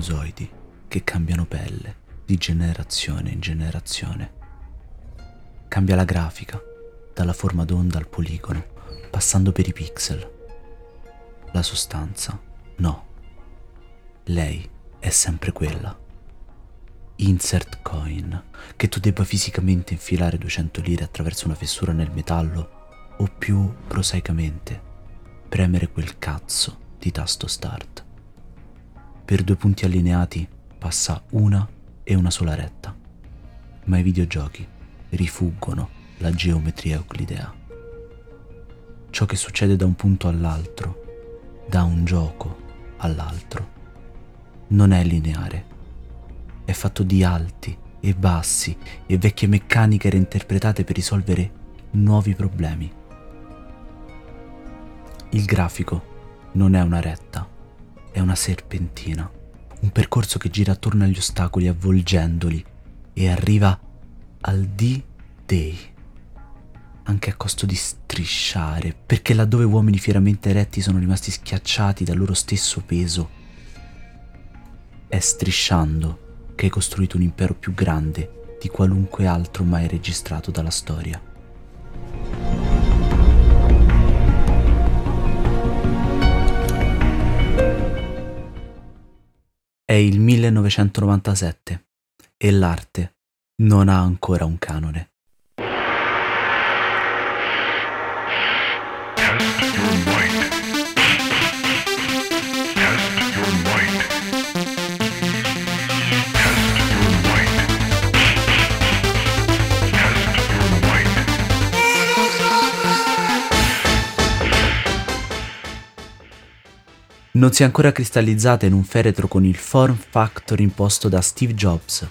sinusoidi che cambiano pelle di generazione in generazione. Cambia la grafica, dalla forma d'onda al poligono, passando per i pixel. La sostanza, no. Lei è sempre quella. Insert coin, che tu debba fisicamente infilare 200 lire attraverso una fessura nel metallo o più prosaicamente premere quel cazzo di tasto start. Per due punti allineati passa una e una sola retta, ma i videogiochi rifuggono la geometria euclidea. Ciò che succede da un punto all'altro, da un gioco all'altro, non è lineare, è fatto di alti e bassi e vecchie meccaniche reinterpretate per risolvere nuovi problemi. Il grafico non è una retta, è una serpentina, un percorso che gira attorno agli ostacoli avvolgendoli e arriva al D-Day, anche a costo di strisciare, perché laddove uomini fieramente eretti sono rimasti schiacciati dal loro stesso peso, è strisciando che hai costruito un impero più grande di qualunque altro mai registrato dalla storia. È il 1997 e l'arte non ha ancora un canone. Non si è ancora cristallizzata in un feretro con il form factor imposto da Steve Jobs.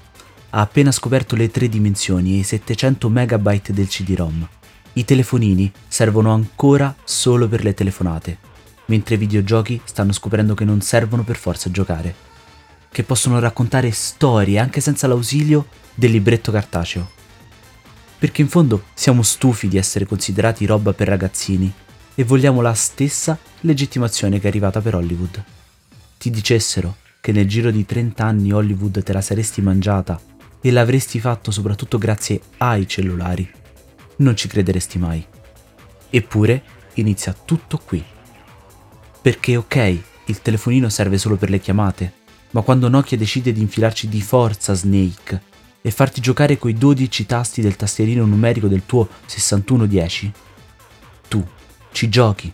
Ha appena scoperto le tre dimensioni e i 700 megabyte del CD-ROM. I telefonini servono ancora solo per le telefonate, mentre i videogiochi stanno scoprendo che non servono per forza giocare, che possono raccontare storie anche senza l'ausilio del libretto cartaceo. Perché in fondo siamo stufi di essere considerati roba per ragazzini e vogliamo la stessa legittimazione che è arrivata per Hollywood. Ti dicessero che nel giro di 30 anni Hollywood te la saresti mangiata e l'avresti fatto soprattutto grazie ai cellulari, non ci crederesti mai. Eppure inizia tutto qui. Perché ok, il telefonino serve solo per le chiamate, ma quando Nokia decide di infilarci di forza Snake e farti giocare coi 12 tasti del tastierino numerico del tuo 6110, tu ci giochi.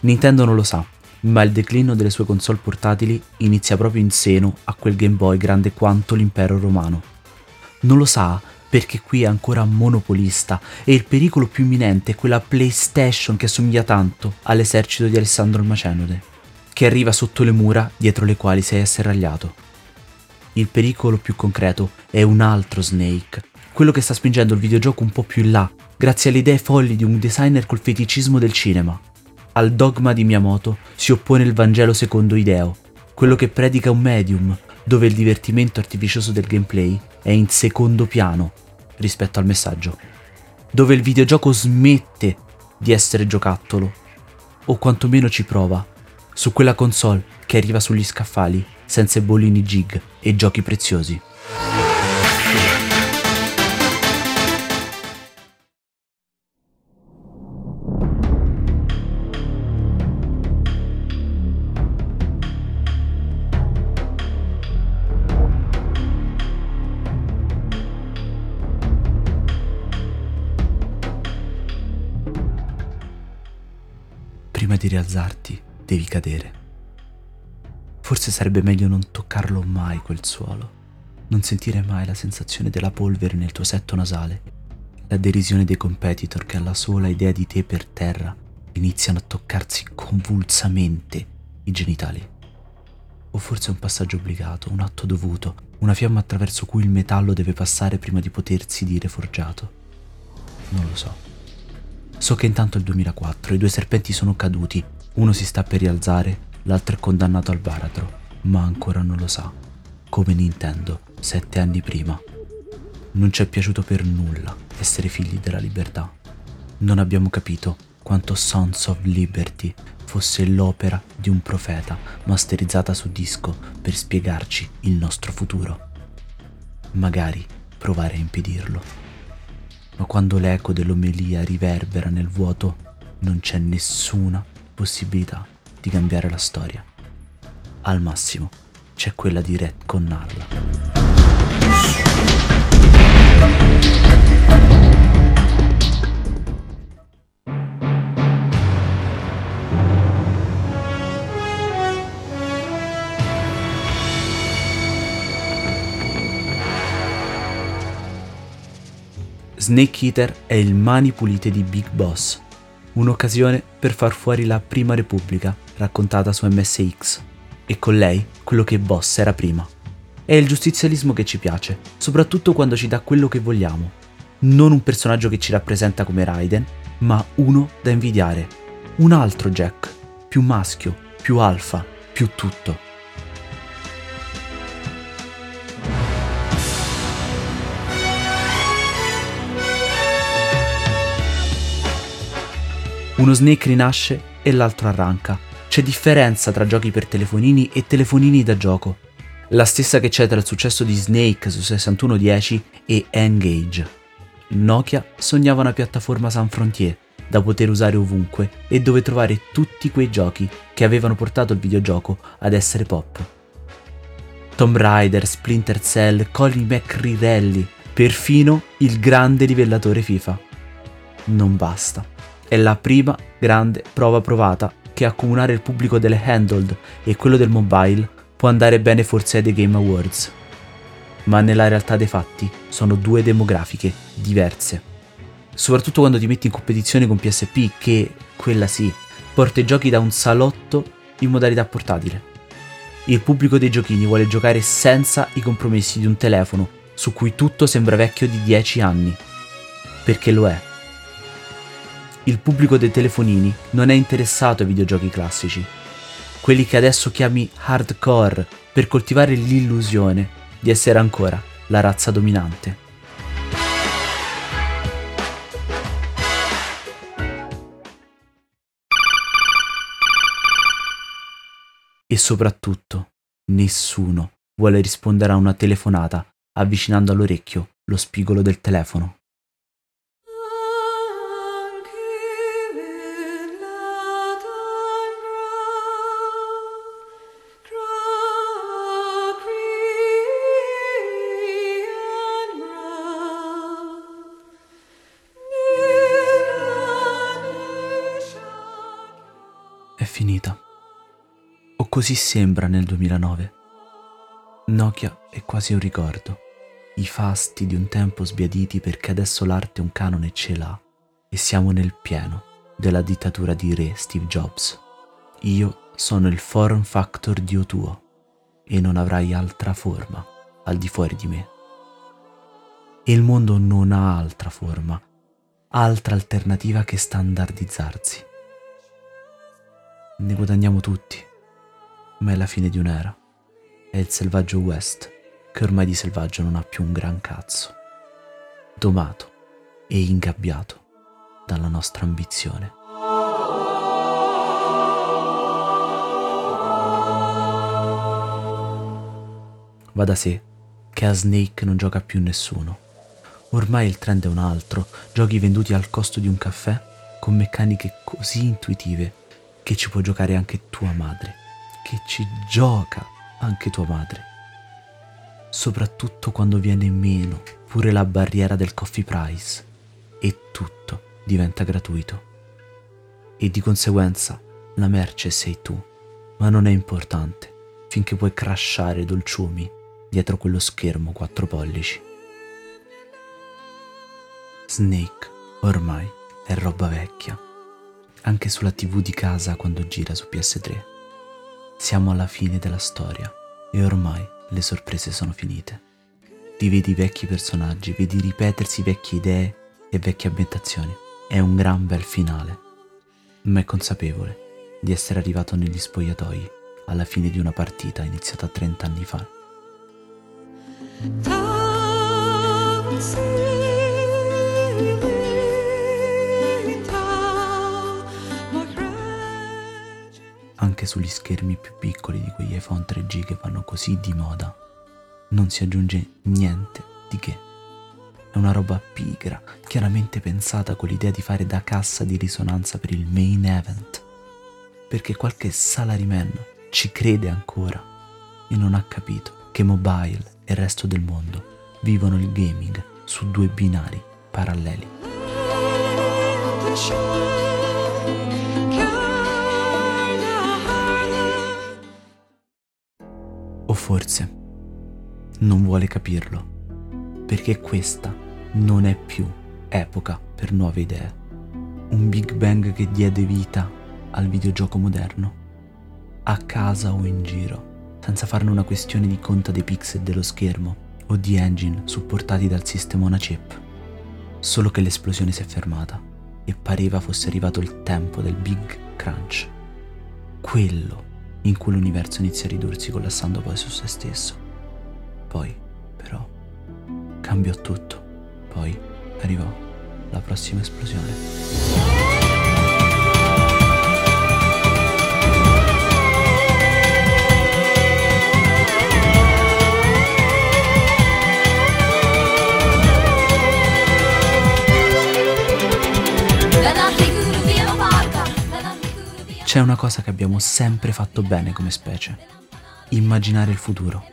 Nintendo non lo sa, ma il declino delle sue console portatili inizia proprio in seno a quel Game Boy grande quanto l'impero romano. Non lo sa perché qui è ancora monopolista e il pericolo più imminente è quella PlayStation che assomiglia tanto all'esercito di Alessandro il Macenode, che arriva sotto le mura dietro le quali sei asserragliato. Il pericolo più concreto è un altro Snake, quello che sta spingendo il videogioco un po' più in là grazie alle idee folli di un designer col feticismo del cinema. Al dogma di Miyamoto si oppone il Vangelo secondo Ideo, quello che predica un medium, dove il divertimento artificioso del gameplay è in secondo piano rispetto al messaggio, dove il videogioco smette di essere giocattolo, o quantomeno ci prova, su quella console che arriva sugli scaffali senza bollini gig e giochi preziosi. Di rialzarti devi cadere. Forse sarebbe meglio non toccarlo mai quel suolo, non sentire mai la sensazione della polvere nel tuo setto nasale, la derisione dei competitor che alla sola idea di te per terra iniziano a toccarsi convulsamente i genitali. O forse un passaggio obbligato, un atto dovuto, una fiamma attraverso cui il metallo deve passare prima di potersi dire forgiato. Non lo so. So che intanto è il 2004, i due serpenti sono caduti, uno si sta per rialzare, l'altro è condannato al baratro, ma ancora non lo sa, come Nintendo sette anni prima. Non ci è piaciuto per nulla essere figli della libertà. Non abbiamo capito quanto Sons of Liberty fosse l'opera di un profeta masterizzata su disco per spiegarci il nostro futuro. Magari provare a impedirlo. Ma quando l'eco dell'omelia riverbera nel vuoto, non c'è nessuna possibilità di cambiare la storia. Al massimo c'è quella di retconnarla. Snake Eater è il mani pulite di Big Boss, un'occasione per far fuori la prima repubblica raccontata su MSX e con lei quello che Boss era prima. È il giustizialismo che ci piace, soprattutto quando ci dà quello che vogliamo. Non un personaggio che ci rappresenta come Raiden, ma uno da invidiare. Un altro Jack, più maschio, più alfa, più tutto. Uno Snake rinasce e l'altro arranca. C'è differenza tra giochi per telefonini e telefonini da gioco. La stessa che c'è tra il successo di Snake su 6110 e Engage. Nokia sognava una piattaforma San Frontier da poter usare ovunque e dove trovare tutti quei giochi che avevano portato il videogioco ad essere pop. Tomb Raider, Splinter Cell, Colin McRirelli, perfino il grande livellatore FIFA. Non basta. È la prima grande prova provata che accomunare il pubblico delle handheld e quello del mobile può andare bene forse ai The Game Awards. Ma nella realtà dei fatti sono due demografiche diverse. Soprattutto quando ti metti in competizione con PSP che, quella sì, porta i giochi da un salotto in modalità portatile. Il pubblico dei giochini vuole giocare senza i compromessi di un telefono su cui tutto sembra vecchio di 10 anni. Perché lo è il pubblico dei telefonini non è interessato ai videogiochi classici, quelli che adesso chiami hardcore per coltivare l'illusione di essere ancora la razza dominante. E soprattutto, nessuno vuole rispondere a una telefonata avvicinando all'orecchio lo spigolo del telefono. Così sembra nel 2009. Nokia è quasi un ricordo, i fasti di un tempo sbiaditi perché adesso l'arte un canone ce l'ha e siamo nel pieno della dittatura di re Steve Jobs. Io sono il form factor Dio tuo e non avrai altra forma al di fuori di me. E il mondo non ha altra forma, altra alternativa che standardizzarsi ne guadagniamo tutti, ma è la fine di un'era. È il selvaggio West che ormai di selvaggio non ha più un gran cazzo, domato e ingabbiato dalla nostra ambizione. Va da sé che a Snake non gioca più nessuno. Ormai il trend è un altro, giochi venduti al costo di un caffè con meccaniche così intuitive che ci può giocare anche tua madre, che ci gioca anche tua madre. Soprattutto quando viene meno pure la barriera del coffee price e tutto diventa gratuito. E di conseguenza la merce sei tu, ma non è importante finché puoi crashare dolciumi dietro quello schermo 4 pollici. Snake ormai è roba vecchia anche sulla tv di casa quando gira su PS3. Siamo alla fine della storia e ormai le sorprese sono finite. Ti vedi vecchi personaggi, vedi ripetersi vecchie idee e vecchie ambientazioni. È un gran bel finale, ma è consapevole di essere arrivato negli spogliatoi alla fine di una partita iniziata 30 anni fa. Sugli schermi più piccoli di quegli iPhone 3G che vanno così di moda, non si aggiunge niente di che. È una roba pigra, chiaramente pensata con l'idea di fare da cassa di risonanza per il main event. Perché qualche salaryman ci crede ancora e non ha capito che mobile e il resto del mondo vivono il gaming su due binari paralleli. Forse non vuole capirlo, perché questa non è più epoca per nuove idee. Un Big Bang che diede vita al videogioco moderno, a casa o in giro, senza farne una questione di conta dei pixel dello schermo o di engine supportati dal sistema una chip. Solo che l'esplosione si è fermata e pareva fosse arrivato il tempo del Big Crunch. Quello in cui l'universo inizia a ridursi collassando poi su se stesso. Poi, però, cambiò tutto. Poi arrivò la prossima esplosione. C'è una cosa che abbiamo sempre fatto bene come specie. Immaginare il futuro.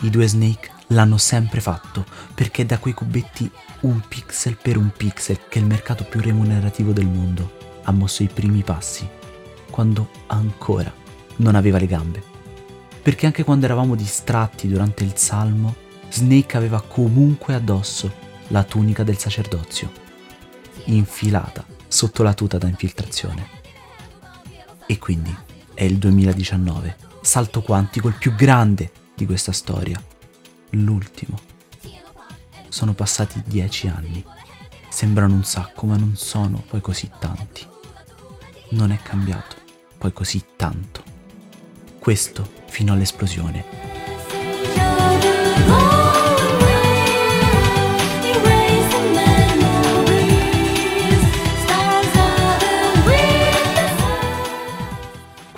I due Snake l'hanno sempre fatto perché da quei cubetti un pixel per un pixel che il mercato più remunerativo del mondo ha mosso i primi passi, quando ancora non aveva le gambe. Perché anche quando eravamo distratti durante il salmo, Snake aveva comunque addosso la tunica del sacerdozio, infilata sotto la tuta da infiltrazione. E quindi è il 2019, salto quantico il più grande di questa storia, l'ultimo. Sono passati dieci anni. Sembrano un sacco, ma non sono poi così tanti. Non è cambiato poi così tanto. Questo fino all'esplosione.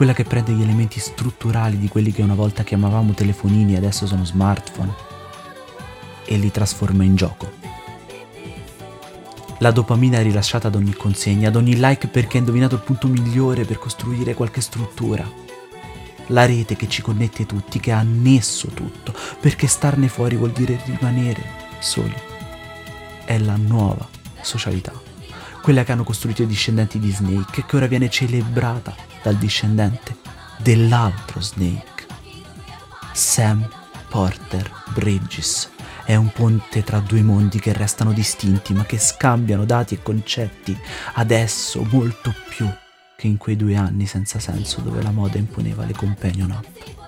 Quella che prende gli elementi strutturali di quelli che una volta chiamavamo telefonini e adesso sono smartphone e li trasforma in gioco. La dopamina è rilasciata ad ogni consegna, ad ogni like perché ha indovinato il punto migliore per costruire qualche struttura. La rete che ci connette tutti, che ha annesso tutto, perché starne fuori vuol dire rimanere soli. È la nuova socialità, quella che hanno costruito i discendenti di Snake e che ora viene celebrata dal discendente dell'altro Snake. Sam Porter Bridges è un ponte tra due mondi che restano distinti ma che scambiano dati e concetti adesso molto più che in quei due anni senza senso dove la moda imponeva le companion app.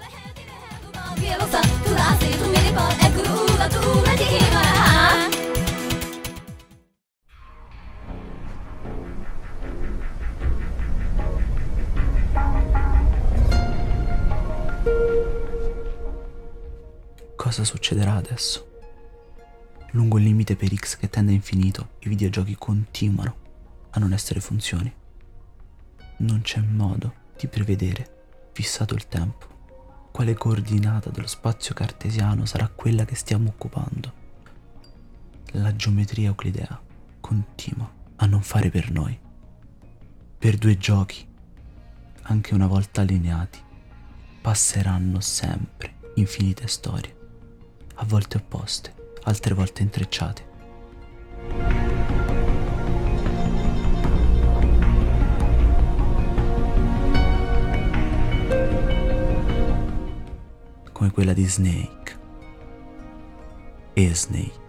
Cosa succederà adesso. Lungo il limite per x che tende a infinito, i videogiochi continuano a non essere funzioni. Non c'è modo di prevedere, fissato il tempo, quale coordinata dello spazio cartesiano sarà quella che stiamo occupando. La geometria euclidea continua a non fare per noi. Per due giochi, anche una volta allineati, passeranno sempre infinite storie a volte opposte, altre volte intrecciate. Come quella di Snake e Snake.